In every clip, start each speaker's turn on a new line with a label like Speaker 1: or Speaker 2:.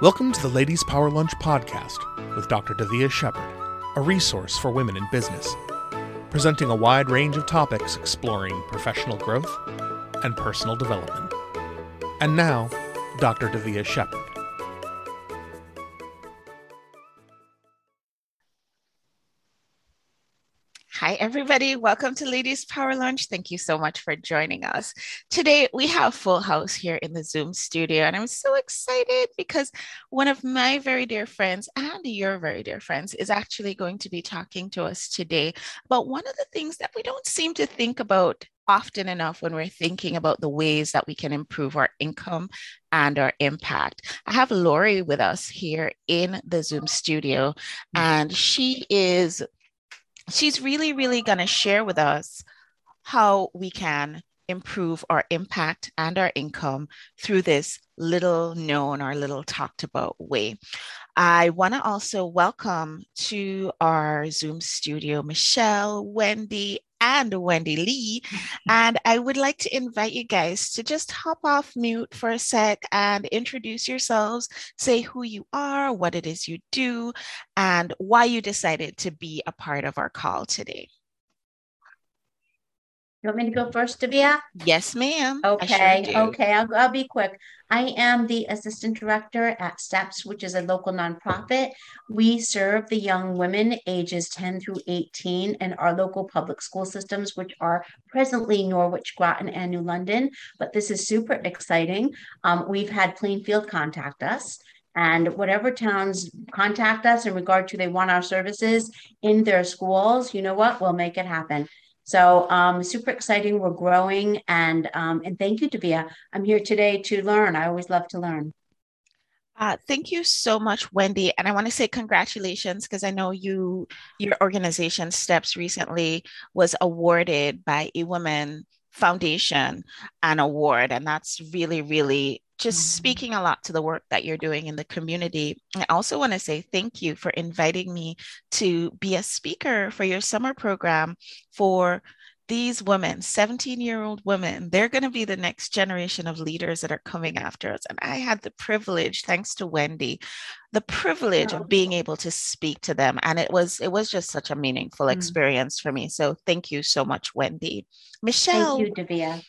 Speaker 1: Welcome to the Ladies Power Lunch podcast with Dr. Davia Shepard, a resource for women in business, presenting a wide range of topics exploring professional growth and personal development. And now, Dr. Davia Shepard.
Speaker 2: Everybody. Welcome to Ladies Power Lunch. Thank you so much for joining us. Today, we have full house here in the Zoom studio, and I'm so excited because one of my very dear friends and your very dear friends is actually going to be talking to us today about one of the things that we don't seem to think about often enough when we're thinking about the ways that we can improve our income and our impact. I have Lori with us here in the Zoom studio, mm. and she is she's really, really going to share with us how we can improve our impact and our income through this little known or little talked about way. I want to also welcome to our Zoom studio Michelle, Wendy, and Wendy Lee. And I would like to invite you guys to just hop off mute for a sec and introduce yourselves, say who you are, what it is you do, and why you decided to be a part of our call today.
Speaker 3: You want me to go first, Davia?
Speaker 2: Yes, ma'am.
Speaker 3: Okay, sure okay, I'll, I'll be quick. I am the assistant director at STEPS, which is a local nonprofit. We serve the young women ages 10 through 18 in our local public school systems, which are presently Norwich, Groton, and New London. But this is super exciting. Um, we've had Plainfield contact us and whatever towns contact us in regard to they want our services in their schools, you know what? We'll make it happen. So um, super exciting. We're growing, and um, and thank you, Davia. I'm here today to learn. I always love to learn.
Speaker 2: Uh, thank you so much, Wendy. And I want to say congratulations because I know you, your organization Steps recently was awarded by a woman foundation an award, and that's really, really just mm-hmm. speaking a lot to the work that you're doing in the community. I also want to say thank you for inviting me to be a speaker for your summer program for these women, 17 year old women, they're going to be the next generation of leaders that are coming after us. And I had the privilege, thanks to Wendy, the privilege of being able to speak to them. And it was, it was just such a meaningful mm. experience for me. So thank you so much, Wendy. Michelle.
Speaker 3: Thank you, Davia.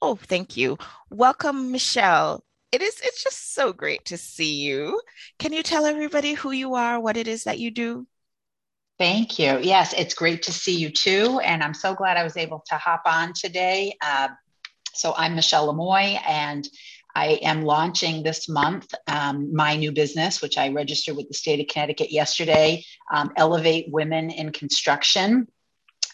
Speaker 2: Oh, thank you. Welcome, Michelle it is it's just so great to see you can you tell everybody who you are what it is that you do
Speaker 4: thank you yes it's great to see you too and i'm so glad i was able to hop on today uh, so i'm michelle lemoy and I am launching this month um, my new business, which I registered with the state of Connecticut yesterday, um, Elevate Women in Construction.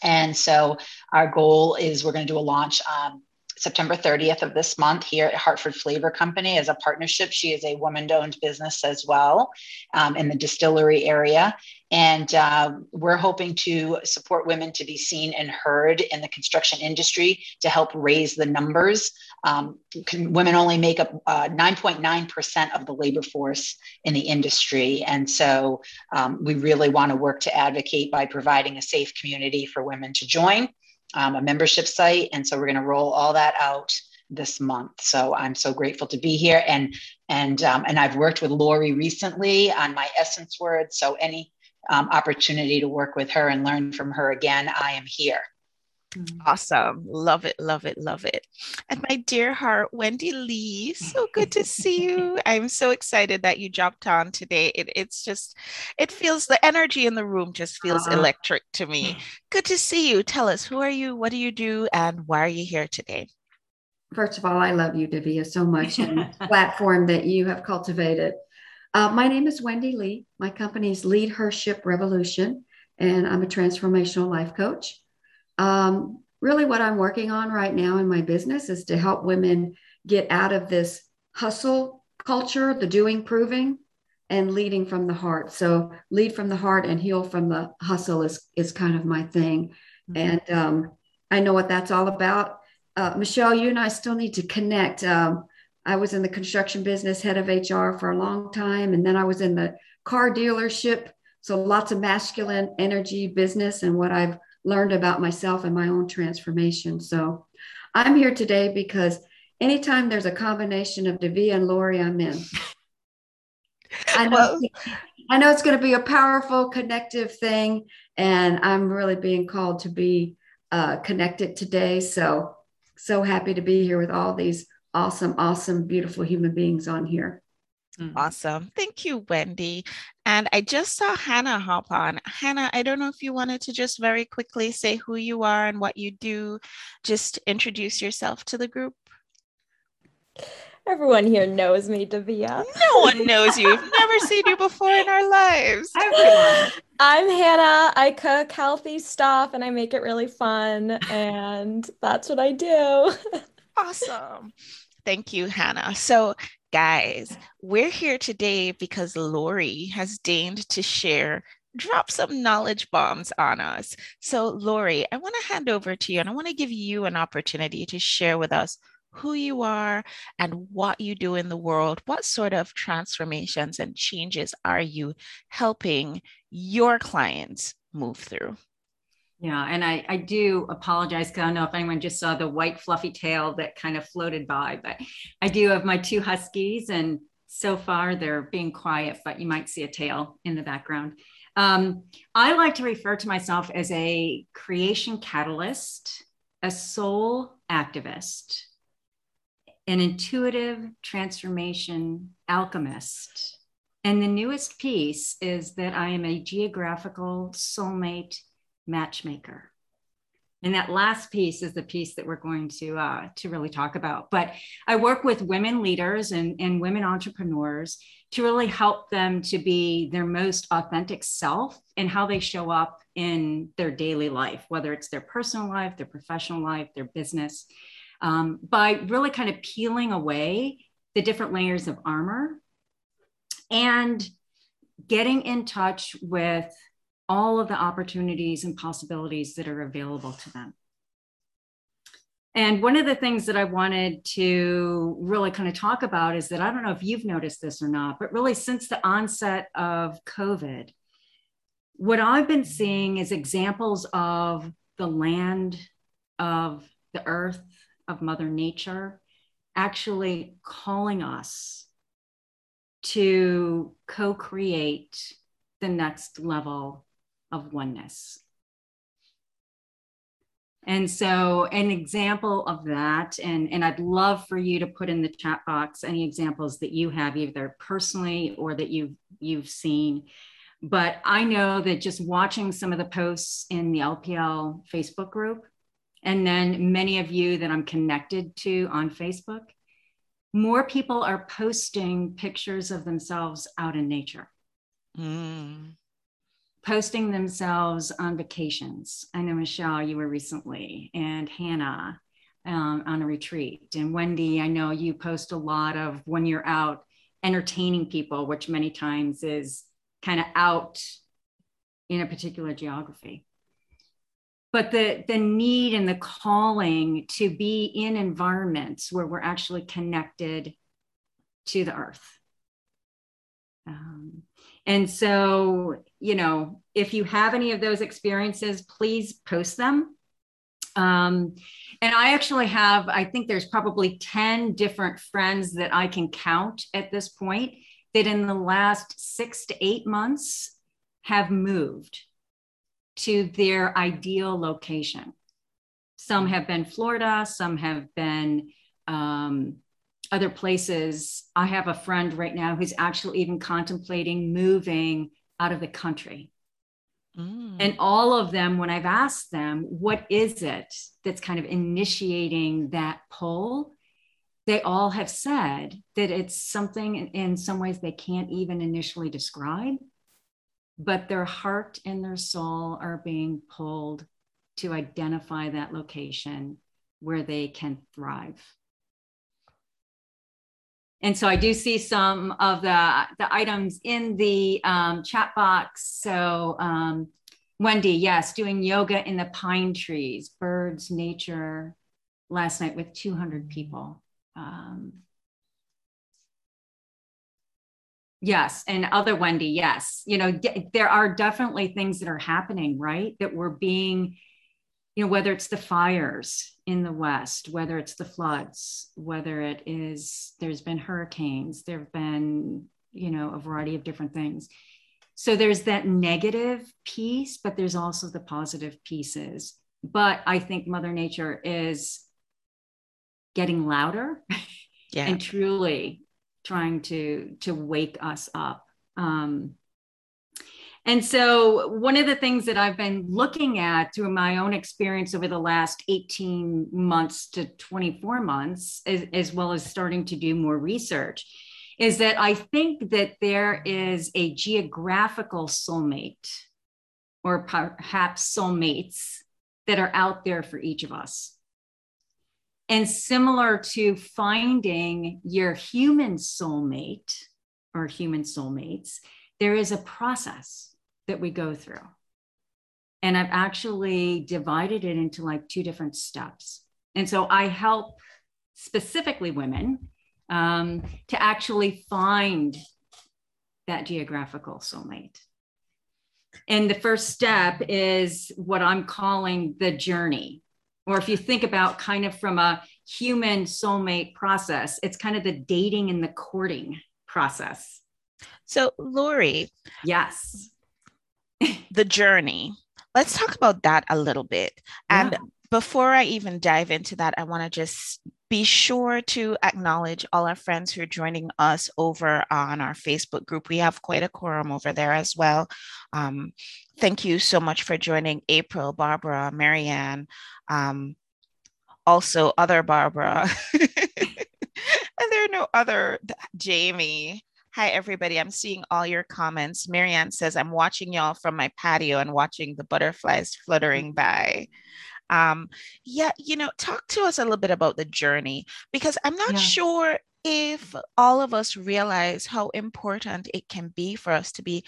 Speaker 4: And so our goal is we're going to do a launch um, September 30th of this month here at Hartford Flavor Company as a partnership. She is a woman owned business as well um, in the distillery area. And uh, we're hoping to support women to be seen and heard in the construction industry to help raise the numbers. Um, can, women only make up uh, 9.9% of the labor force in the industry. And so um, we really want to work to advocate by providing a safe community for women to join um, a membership site. And so we're going to roll all that out this month. So I'm so grateful to be here. And and um, and I've worked with Lori recently on my essence words. So any um, opportunity to work with her and learn from her again, I am here.
Speaker 2: Mm. Awesome. Love it, love it, love it. And my dear heart, Wendy Lee, so good to see you. I'm so excited that you jumped on today. It, it's just, it feels, the energy in the room just feels uh-huh. electric to me. Good to see you. Tell us, who are you? What do you do? And why are you here today?
Speaker 5: First of all, I love you, Davia, so much and platform that you have cultivated. Uh, my name is Wendy Lee. My company is Lead Hership Revolution, and I'm a transformational life coach. Um, really, what I'm working on right now in my business is to help women get out of this hustle culture, the doing, proving, and leading from the heart. So, lead from the heart and heal from the hustle is is kind of my thing, mm-hmm. and um, I know what that's all about. Uh, Michelle, you and I still need to connect. Um, I was in the construction business, head of HR for a long time, and then I was in the car dealership. So lots of masculine energy business, and what I've learned about myself and my own transformation. So I'm here today because anytime there's a combination of Davia and Lori, I'm in. I know, well, I know it's going to be a powerful connective thing, and I'm really being called to be uh, connected today. So, so happy to be here with all these awesome, awesome, beautiful human beings on here.
Speaker 2: Mm-hmm. Awesome. Thank you, Wendy. And I just saw Hannah hop on. Hannah, I don't know if you wanted to just very quickly say who you are and what you do. Just introduce yourself to the group.
Speaker 6: Everyone here knows me, Davia.
Speaker 2: No one knows you. We've never seen you before in our lives. Everyone.
Speaker 6: I'm Hannah. I cook healthy stuff and I make it really fun. And that's what I do.
Speaker 2: awesome. Thank you, Hannah. So, guys, we're here today because Lori has deigned to share, drop some knowledge bombs on us. So, Lori, I want to hand over to you and I want to give you an opportunity to share with us who you are and what you do in the world. What sort of transformations and changes are you helping your clients move through?
Speaker 7: Yeah, and I, I do apologize because I don't know if anyone just saw the white fluffy tail that kind of floated by, but I do have my two huskies, and so far they're being quiet, but you might see a tail in the background. Um, I like to refer to myself as a creation catalyst, a soul activist, an intuitive transformation alchemist. And the newest piece is that I am a geographical soulmate matchmaker. And that last piece is the piece that we're going to uh, to really talk about. But I work with women leaders and, and women entrepreneurs to really help them to be their most authentic self and how they show up in their daily life, whether it's their personal life, their professional life, their business um, by really kind of peeling away the different layers of armor and getting in touch with all of the opportunities and possibilities that are available to them. And one of the things that I wanted to really kind of talk about is that I don't know if you've noticed this or not, but really since the onset of COVID, what I've been seeing is examples of the land, of the earth, of Mother Nature actually calling us to co create the next level of oneness. And so, an example of that, and, and I'd love for you to put in the chat box any examples that you have, either personally or that you've you've seen. But I know that just watching some of the posts in the LPL Facebook group, and then many of you that I'm connected to on Facebook, more people are posting pictures of themselves out in nature. Mm. Posting themselves on vacations. I know, Michelle, you were recently, and Hannah um, on a retreat. And Wendy, I know you post a lot of when you're out entertaining people, which many times is kind of out in a particular geography but the the need and the calling to be in environments where we're actually connected to the earth um, and so you know if you have any of those experiences please post them um, and i actually have i think there's probably 10 different friends that i can count at this point that in the last six to eight months have moved to their ideal location. Some have been Florida, some have been um, other places. I have a friend right now who's actually even contemplating moving out of the country. Mm. And all of them, when I've asked them, what is it that's kind of initiating that pull? They all have said that it's something in, in some ways they can't even initially describe but their heart and their soul are being pulled to identify that location where they can thrive. And so I do see some of the, the items in the um, chat box. So, um, Wendy, yes, doing yoga in the pine trees, birds, nature, last night with 200 people. Um, Yes. And other Wendy, yes. You know, d- there are definitely things that are happening, right? That we're being, you know, whether it's the fires in the West, whether it's the floods, whether it is, there's been hurricanes, there have been, you know, a variety of different things. So there's that negative piece, but there's also the positive pieces. But I think Mother Nature is getting louder yeah. and truly trying to to wake us up. Um, and so, one of the things that I've been looking at through my own experience over the last 18 months to 24 months, as, as, well as starting to do more research, is that I think that there is a geographical soulmate, or perhaps soulmates, that are out there for each of us. And similar to finding your human soulmate or human soulmates, there is a process that we go through. And I've actually divided it into like two different steps. And so I help specifically women um, to actually find that geographical soulmate. And the first step is what I'm calling the journey. Or if you think about kind of from a human soulmate process, it's kind of the dating and the courting process.
Speaker 2: So, Lori.
Speaker 7: Yes
Speaker 2: the journey. Let's talk about that a little bit. And yeah. before I even dive into that, I want to just be sure to acknowledge all our friends who are joining us over on our Facebook group. We have quite a quorum over there as well. Um, thank you so much for joining April, Barbara, Marianne, um, also other Barbara. and there are no other Jamie. Hi, everybody. I'm seeing all your comments. Marianne says, I'm watching y'all from my patio and watching the butterflies fluttering by. Um, yeah, you know, talk to us a little bit about the journey because I'm not yeah. sure if all of us realize how important it can be for us to be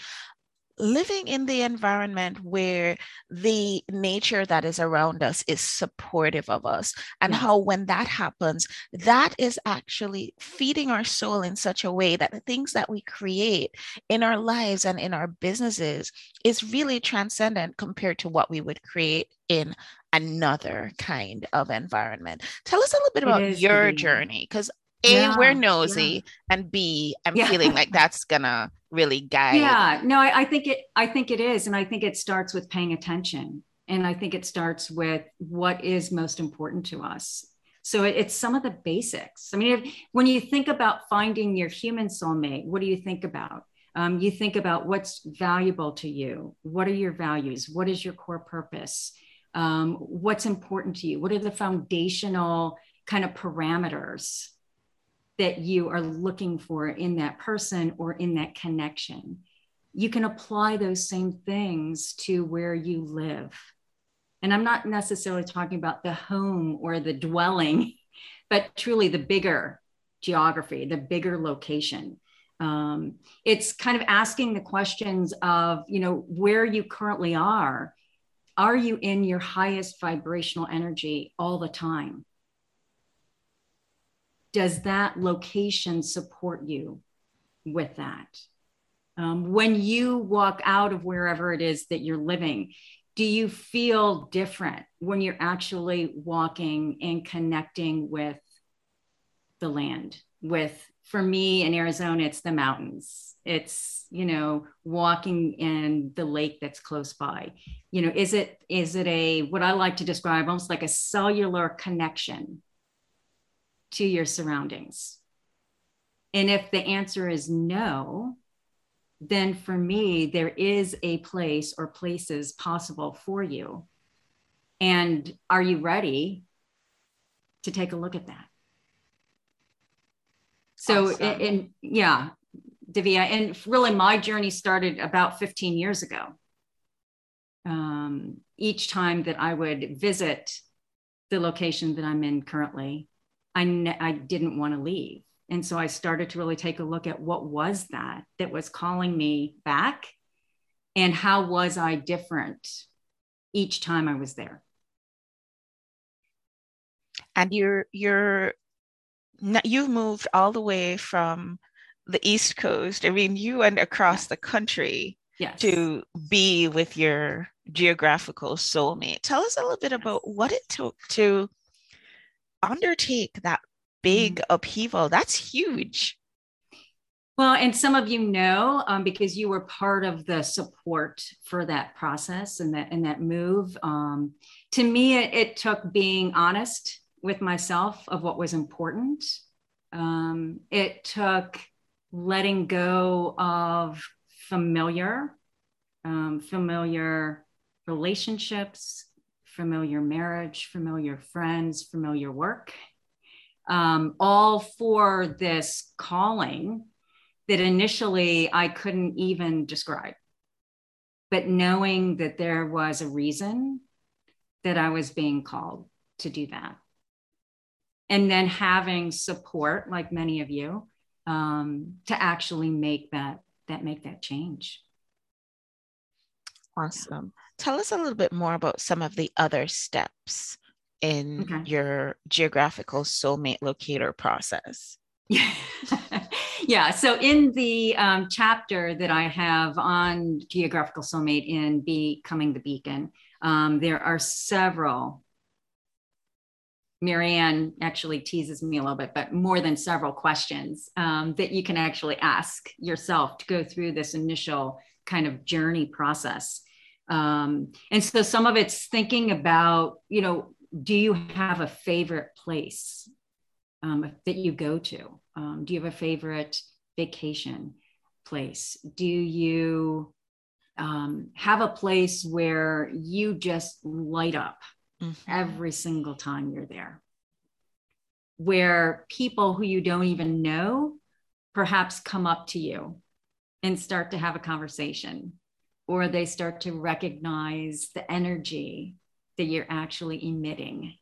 Speaker 2: living in the environment where the nature that is around us is supportive of us and yes. how when that happens that is actually feeding our soul in such a way that the things that we create in our lives and in our businesses is really transcendent compared to what we would create in another kind of environment tell us a little bit about your journey because a, yeah, we're nosy, yeah. and B, I'm yeah. feeling like that's gonna really guide.
Speaker 7: Yeah, no, I, I think it. I think it is, and I think it starts with paying attention, and I think it starts with what is most important to us. So it, it's some of the basics. I mean, if, when you think about finding your human soulmate, what do you think about? Um, you think about what's valuable to you. What are your values? What is your core purpose? Um, what's important to you? What are the foundational kind of parameters that you are looking for in that person or in that connection. You can apply those same things to where you live. And I'm not necessarily talking about the home or the dwelling, but truly the bigger geography, the bigger location. Um, it's kind of asking the questions of, you know, where you currently are. Are you in your highest vibrational energy all the time? Does that location support you with that? Um, when you walk out of wherever it is that you're living, do you feel different when you're actually walking and connecting with the land? With, for me in Arizona, it's the mountains. It's, you know, walking in the lake that's close by. You know, is it, is it a, what I like to describe almost like a cellular connection to your surroundings? And if the answer is no, then for me, there is a place or places possible for you. And are you ready to take a look at that? So, awesome. and, and yeah, Davia, and really my journey started about 15 years ago. Um, each time that I would visit the location that I'm in currently, I, ne- I didn't want to leave. And so I started to really take a look at what was that that was calling me back and how was I different each time I was there.
Speaker 2: And you're you're you've moved all the way from the East Coast. I mean, you went across yeah. the country
Speaker 7: yes.
Speaker 2: to be with your geographical soulmate. Tell us a little bit about what it took to undertake that big mm. upheaval, that's huge.
Speaker 7: Well, and some of you know um, because you were part of the support for that process and that and that move. Um, to me, it, it, took being honest with myself of what was important. Um, it took letting go of familiar, um, familiar relationships, familiar marriage, familiar friends, familiar work, um, all for this calling that initially I couldn't even describe. But knowing that there was a reason that I was being called to do that. And then having support, like many of you, um, to actually make that that make that change.
Speaker 2: Awesome. Tell us a little bit more about some of the other steps in okay. your geographical soulmate locator process.
Speaker 7: Yeah. yeah. So in the um, chapter that I have on geographical soulmate in Becoming the Beacon, um, there are several. Marianne actually teases me a little bit, but more than several questions um, that you can actually ask yourself to go through this initial kind of journey process. Um, and so some of it's thinking about, you know, do you have a favorite place um, that you go to? Um, do you have a favorite vacation place? Do you um, have a place where you just light up mm-hmm. every single time you're there? Where people who you don't even know perhaps come up to you and start to have a conversation, or they start to recognize the energy that you're actually emitting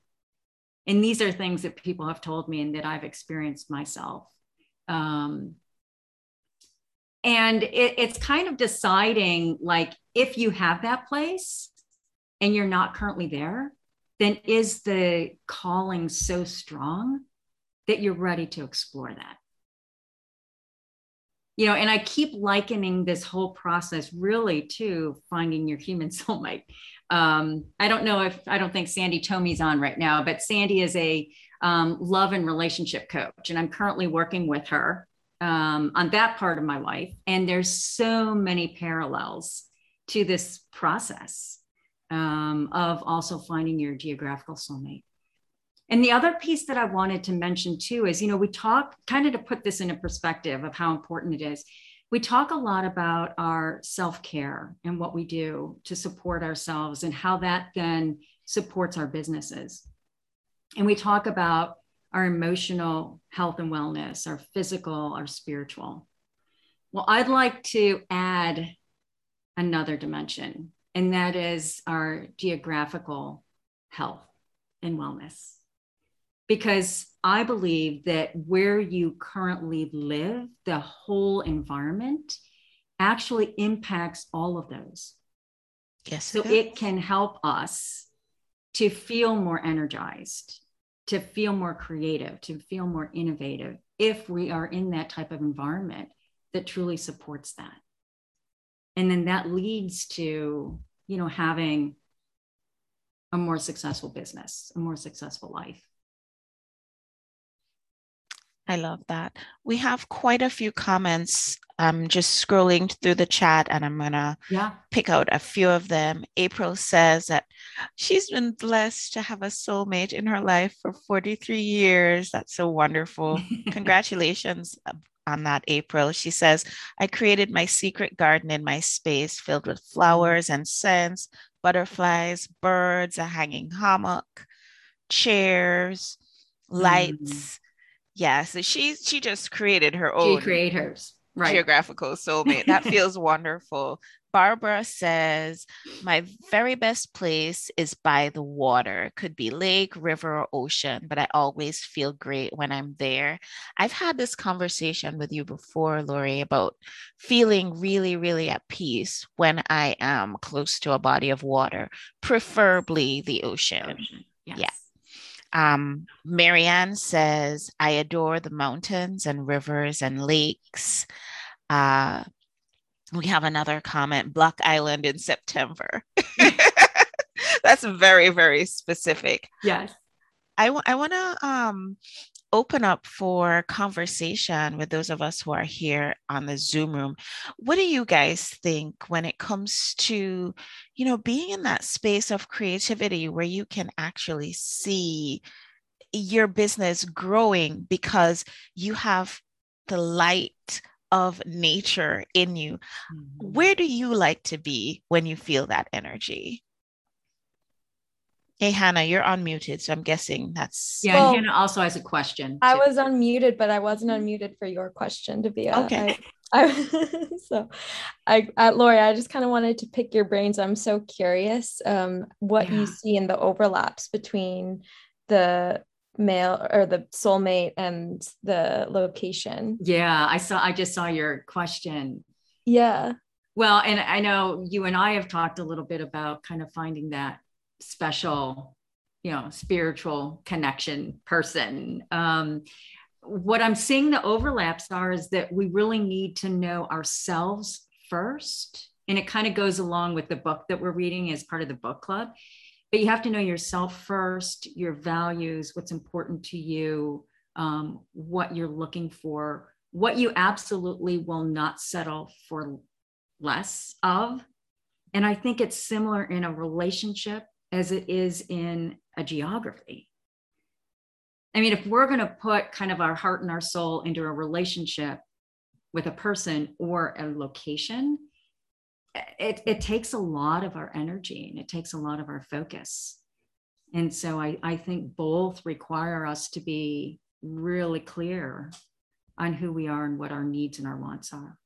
Speaker 7: and these are things that people have told me and that I've experienced myself. Um, and it, it's kind of deciding like if you have that place and you're not currently there, then is the calling so strong that you're ready to explore that? You know, and I keep likening this whole process really to finding your human soulmate um, I don't know if I don't think Sandy Tomey's on right now, but Sandy is a um, love and relationship coach, and I'm currently working with her um, on that part of my life. And there's so many parallels to this process um, of also finding your geographical soulmate. And the other piece that I wanted to mention too is, you know, we talk kind of to put this in a perspective of how important it is we talk a lot about our self care and what we do to support ourselves and how that then supports our businesses. And we talk about our emotional health and wellness, our physical, our spiritual. Well, I'd like to add another dimension, and that is our geographical health and wellness because I believe that where you currently live, the whole environment actually impacts all of those.
Speaker 2: Yes.
Speaker 7: So it, it can help us to feel more energized, to feel more creative, to feel more innovative if we are in that type of environment that truly supports that. And then that leads to, you know, having a more successful business, a more successful life.
Speaker 2: I love that. We have quite a few comments. I'm just scrolling through the chat and I'm going to
Speaker 7: yeah.
Speaker 2: pick out a few of them. April says that she's been blessed to have a soulmate in her life for 43 years. That's so wonderful. Congratulations on that, April. She says, I created my secret garden in my space filled with flowers and scents, butterflies, birds, a hanging hammock, chairs, lights. Mm yeah so she she just created her own
Speaker 7: she create hers right.
Speaker 2: geographical soulmate. That feels wonderful. Barbara says my very best place is by the water. Could be lake river or ocean but i always feel great when i'm there. I've had this conversation with you before lori about feeling really really at peace when i am close to a body of water preferably the ocean, ocean. Yes. yeah um, Marianne says, I adore the mountains and rivers and lakes. Uh, we have another comment Block Island in September. That's very, very specific.
Speaker 7: Yes.
Speaker 2: I, w- I want to um, open up for conversation with those of us who are here on the Zoom room. What do you guys think when it comes to, you know, being in that space of creativity where you can actually see your business growing because you have the light of nature in you? Mm-hmm. Where do you like to be when you feel that energy? Hey, Hannah, you're unmuted. So I'm guessing that's.
Speaker 7: Yeah, well, Hannah also has a question.
Speaker 6: I was unmuted, but I wasn't unmuted for your question, to be
Speaker 2: Okay.
Speaker 6: I, I, so, I, uh, Lori, I just kind of wanted to pick your brains. I'm so curious um, what yeah. you see in the overlaps between the male or the soulmate and the location.
Speaker 7: Yeah, I saw, I just saw your question.
Speaker 6: Yeah.
Speaker 7: Well, and I know you and I have talked a little bit about kind of finding that special you know spiritual connection person. Um, what i'm seeing the overlaps are is that we really need to know ourselves first. And it kind of goes along with the book that we're reading as part of the book club. But you have to know yourself first your values what's important to you um, what you're looking for what you absolutely will not settle for less of. And i think it's similar in a relationship as it is in a geography. I mean, if we're going to put kind of our heart and our soul into a relationship with a person or a location, it, it takes a lot of our energy and it takes a lot of our focus. And so I, I think both require us to be really clear on who we are and what our needs and our wants are.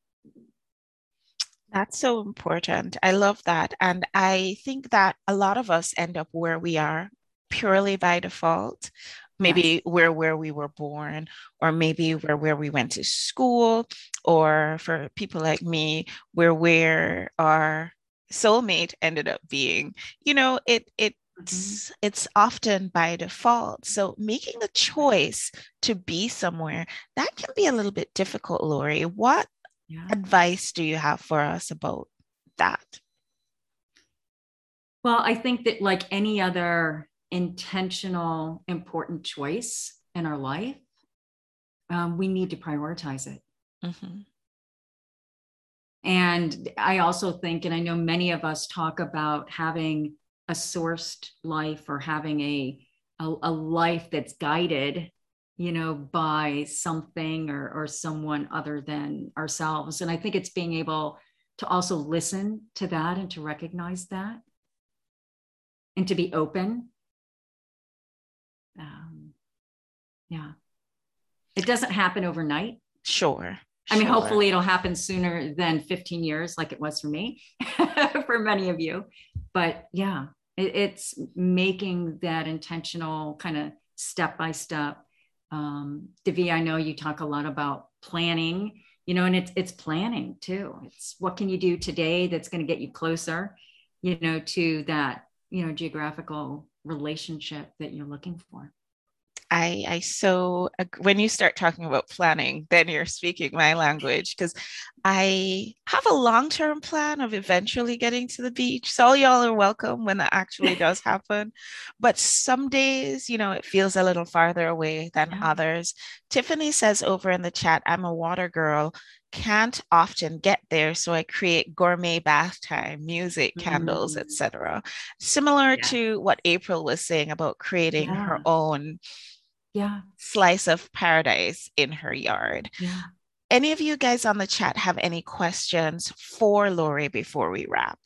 Speaker 2: That's so important. I love that. And I think that a lot of us end up where we are purely by default. Maybe yes. we're where we were born, or maybe we're where we went to school, or for people like me, we're where our soulmate ended up being. You know, it it Mm-hmm. it's often by default so making the choice to be somewhere that can be a little bit difficult lori what yeah. advice do you have for us about that?
Speaker 7: Well, I think that, like any other intentional, important choice in our life, um, we need to prioritize it. Mm-hmm. And I also think, and I know many of us talk about having a sourced life or having a, a, a life that's guided you know, by something or, or someone other than ourselves. And I think it's being able to also listen to that and to recognize that and to be open. Um, yeah. It doesn't happen overnight.
Speaker 2: Sure.
Speaker 7: I mean, hopefully it'll happen sooner than 15 years, like it was for me, for many of you. But yeah, it, it's making that intentional kind of step by step um, I know you talk a lot about planning, you know, and it's it's planning too. It's what can you do today that's going to get you closer, you know, to that, you know, geographical relationship that you're looking for.
Speaker 2: I, I so when you start talking about planning, then you're speaking my language because I have a long term plan of eventually getting to the beach. So all y'all are welcome when that actually does happen. But some days, you know, it feels a little farther away than yeah. others. Tiffany says over in the chat, I'm a water girl can't often get there so i create gourmet bath time music candles mm. etc similar yeah. to what april was saying about creating yeah. her own
Speaker 7: yeah.
Speaker 2: slice of paradise in her yard.
Speaker 7: Yeah.
Speaker 2: Any of you guys on the chat have any questions for lori before we wrap?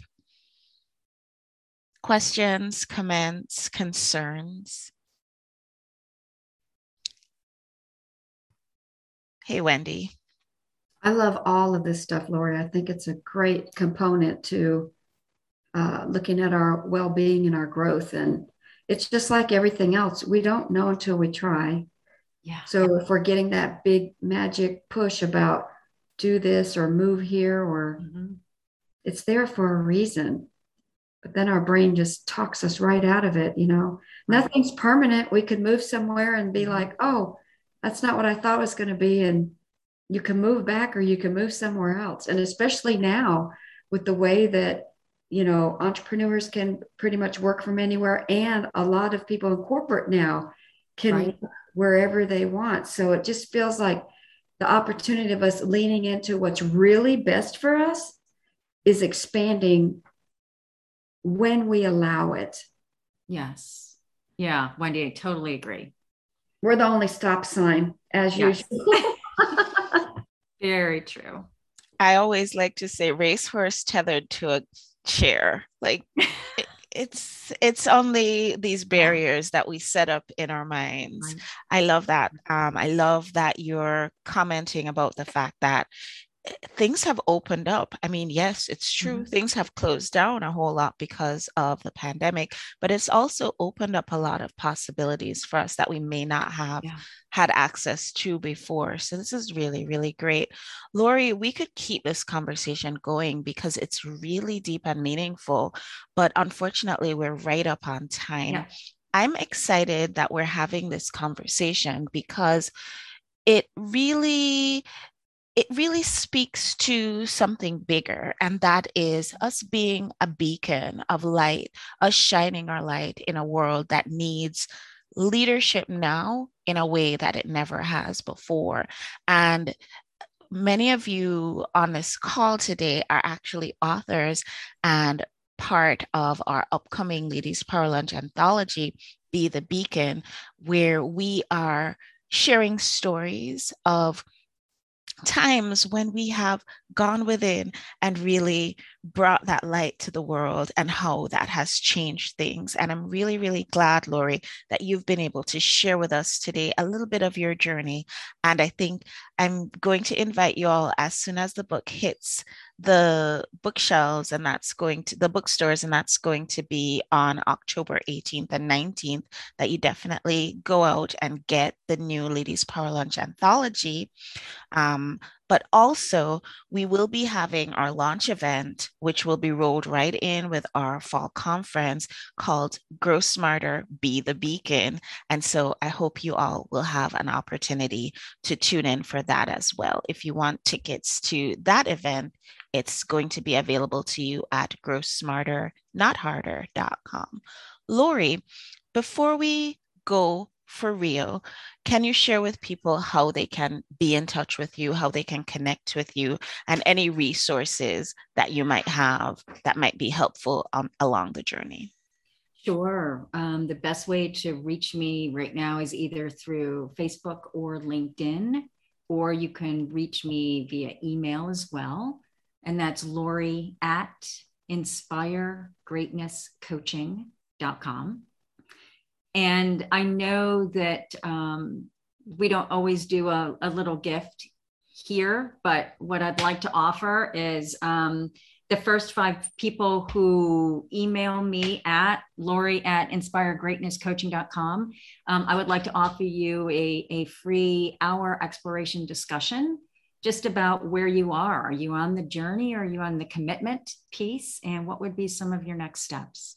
Speaker 2: Questions comments concerns? Hey wendy.
Speaker 5: I love all of this stuff lori. I think it's a great component to uh, looking at our well-being and our growth and it's just like everything else. We don't know until we try.
Speaker 7: Yeah.
Speaker 5: So if we're getting that big magic push about do this or move here or mm-hmm. it's there for a reason. But then our brain just talks us right out of it, you know. Nothing's permanent. We could move somewhere and be mm-hmm. like, "Oh, that's not what I thought it was going to be." And you can move back or you can move somewhere else. And especially now with the way that you know, entrepreneurs can pretty much work from anywhere, and a lot of people in corporate now can right. wherever they want. So it just feels like the opportunity of us leaning into what's really best for us is expanding when we allow it.
Speaker 7: Yes. Yeah, Wendy, I totally agree.
Speaker 5: We're the only stop sign, as yes. usual.
Speaker 7: Very true.
Speaker 2: I always like to say racehorse tethered to a chair. Like it's it's only these barriers that we set up in our minds. I love that. Um, I love that you're commenting about the fact that things have opened up. I mean, yes, it's true. Mm-hmm. Things have closed down a whole lot because of the pandemic, but it's also opened up a lot of possibilities for us that we may not have yeah. had access to before. So this is really, really great. Lori, we could keep this conversation going because it's really deep and meaningful, but unfortunately, we're right up on time. Yeah. I'm excited that we're having this conversation because it really it really speaks to something bigger, and that is us being a beacon of light, us shining our light in a world that needs leadership now in a way that it never has before. And many of you on this call today are actually authors and part of our upcoming Ladies Power Lunch anthology, Be the Beacon, where we are sharing stories of times when we have gone within and really brought that light to the world and how that has changed things. And I'm really, really glad, Lori, that you've been able to share with us today a little bit of your journey. And I think I'm going to invite you all as soon as the book hits the bookshelves and that's going to the bookstores and that's going to be on October 18th and 19th that you definitely go out and get the new Ladies Power Lunch anthology. Um, but also, we will be having our launch event, which will be rolled right in with our fall conference called Grow Smarter, Be the Beacon. And so I hope you all will have an opportunity to tune in for that as well. If you want tickets to that event, it's going to be available to you at growsmarternotharder.com. Lori, before we go for real, can you share with people how they can be in touch with you, how they can connect with you, and any resources that you might have that might be helpful um, along the journey?
Speaker 7: Sure. Um, the best way to reach me right now is either through Facebook or LinkedIn, or you can reach me via email as well. And that's Lori at inspiregreatnesscoaching.com. And I know that um, we don't always do a, a, little gift here, but what I'd like to offer is um, the first five people who email me at Lori at inspiregreatnesscoaching.com. Um, I would like to offer you a, a free hour exploration discussion just about where you are. Are you on the journey? Are you on the commitment piece? And what would be some of your next steps?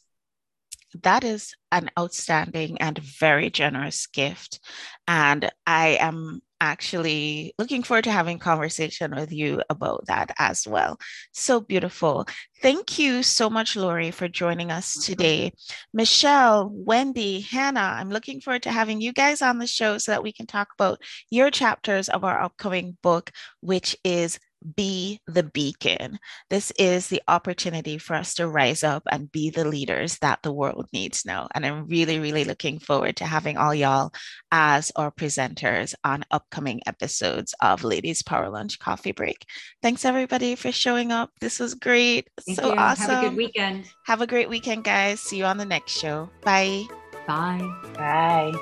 Speaker 2: That is an outstanding and very generous gift. And I am actually looking forward to having conversation with you about that as well. So beautiful. Thank you so much, Lori, for joining us today. Michelle, Wendy, Hannah, I'm looking forward to having you guys on the show so that we can talk about your chapters of our upcoming book, which is be the beacon. This is the opportunity for us to rise up and be the leaders that the world needs now. And I'm really, really looking forward to having all y'all as our presenters on upcoming episodes of Ladies Power Lunch Coffee Break. Thanks, everybody, for showing up. This was great. Thank so you. awesome.
Speaker 7: Have a good weekend.
Speaker 2: Have a great weekend, guys. See you on the next show. Bye.
Speaker 7: Bye.
Speaker 4: Bye.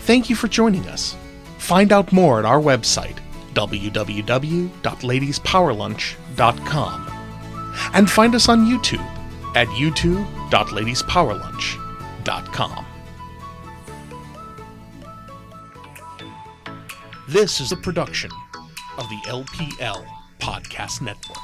Speaker 1: Thank you for joining us. Find out more at our website, www.ladiespowerlunch.com. And find us on YouTube at youtube.ladiespowerlunch.com. This is a production of the LPL Podcast Network.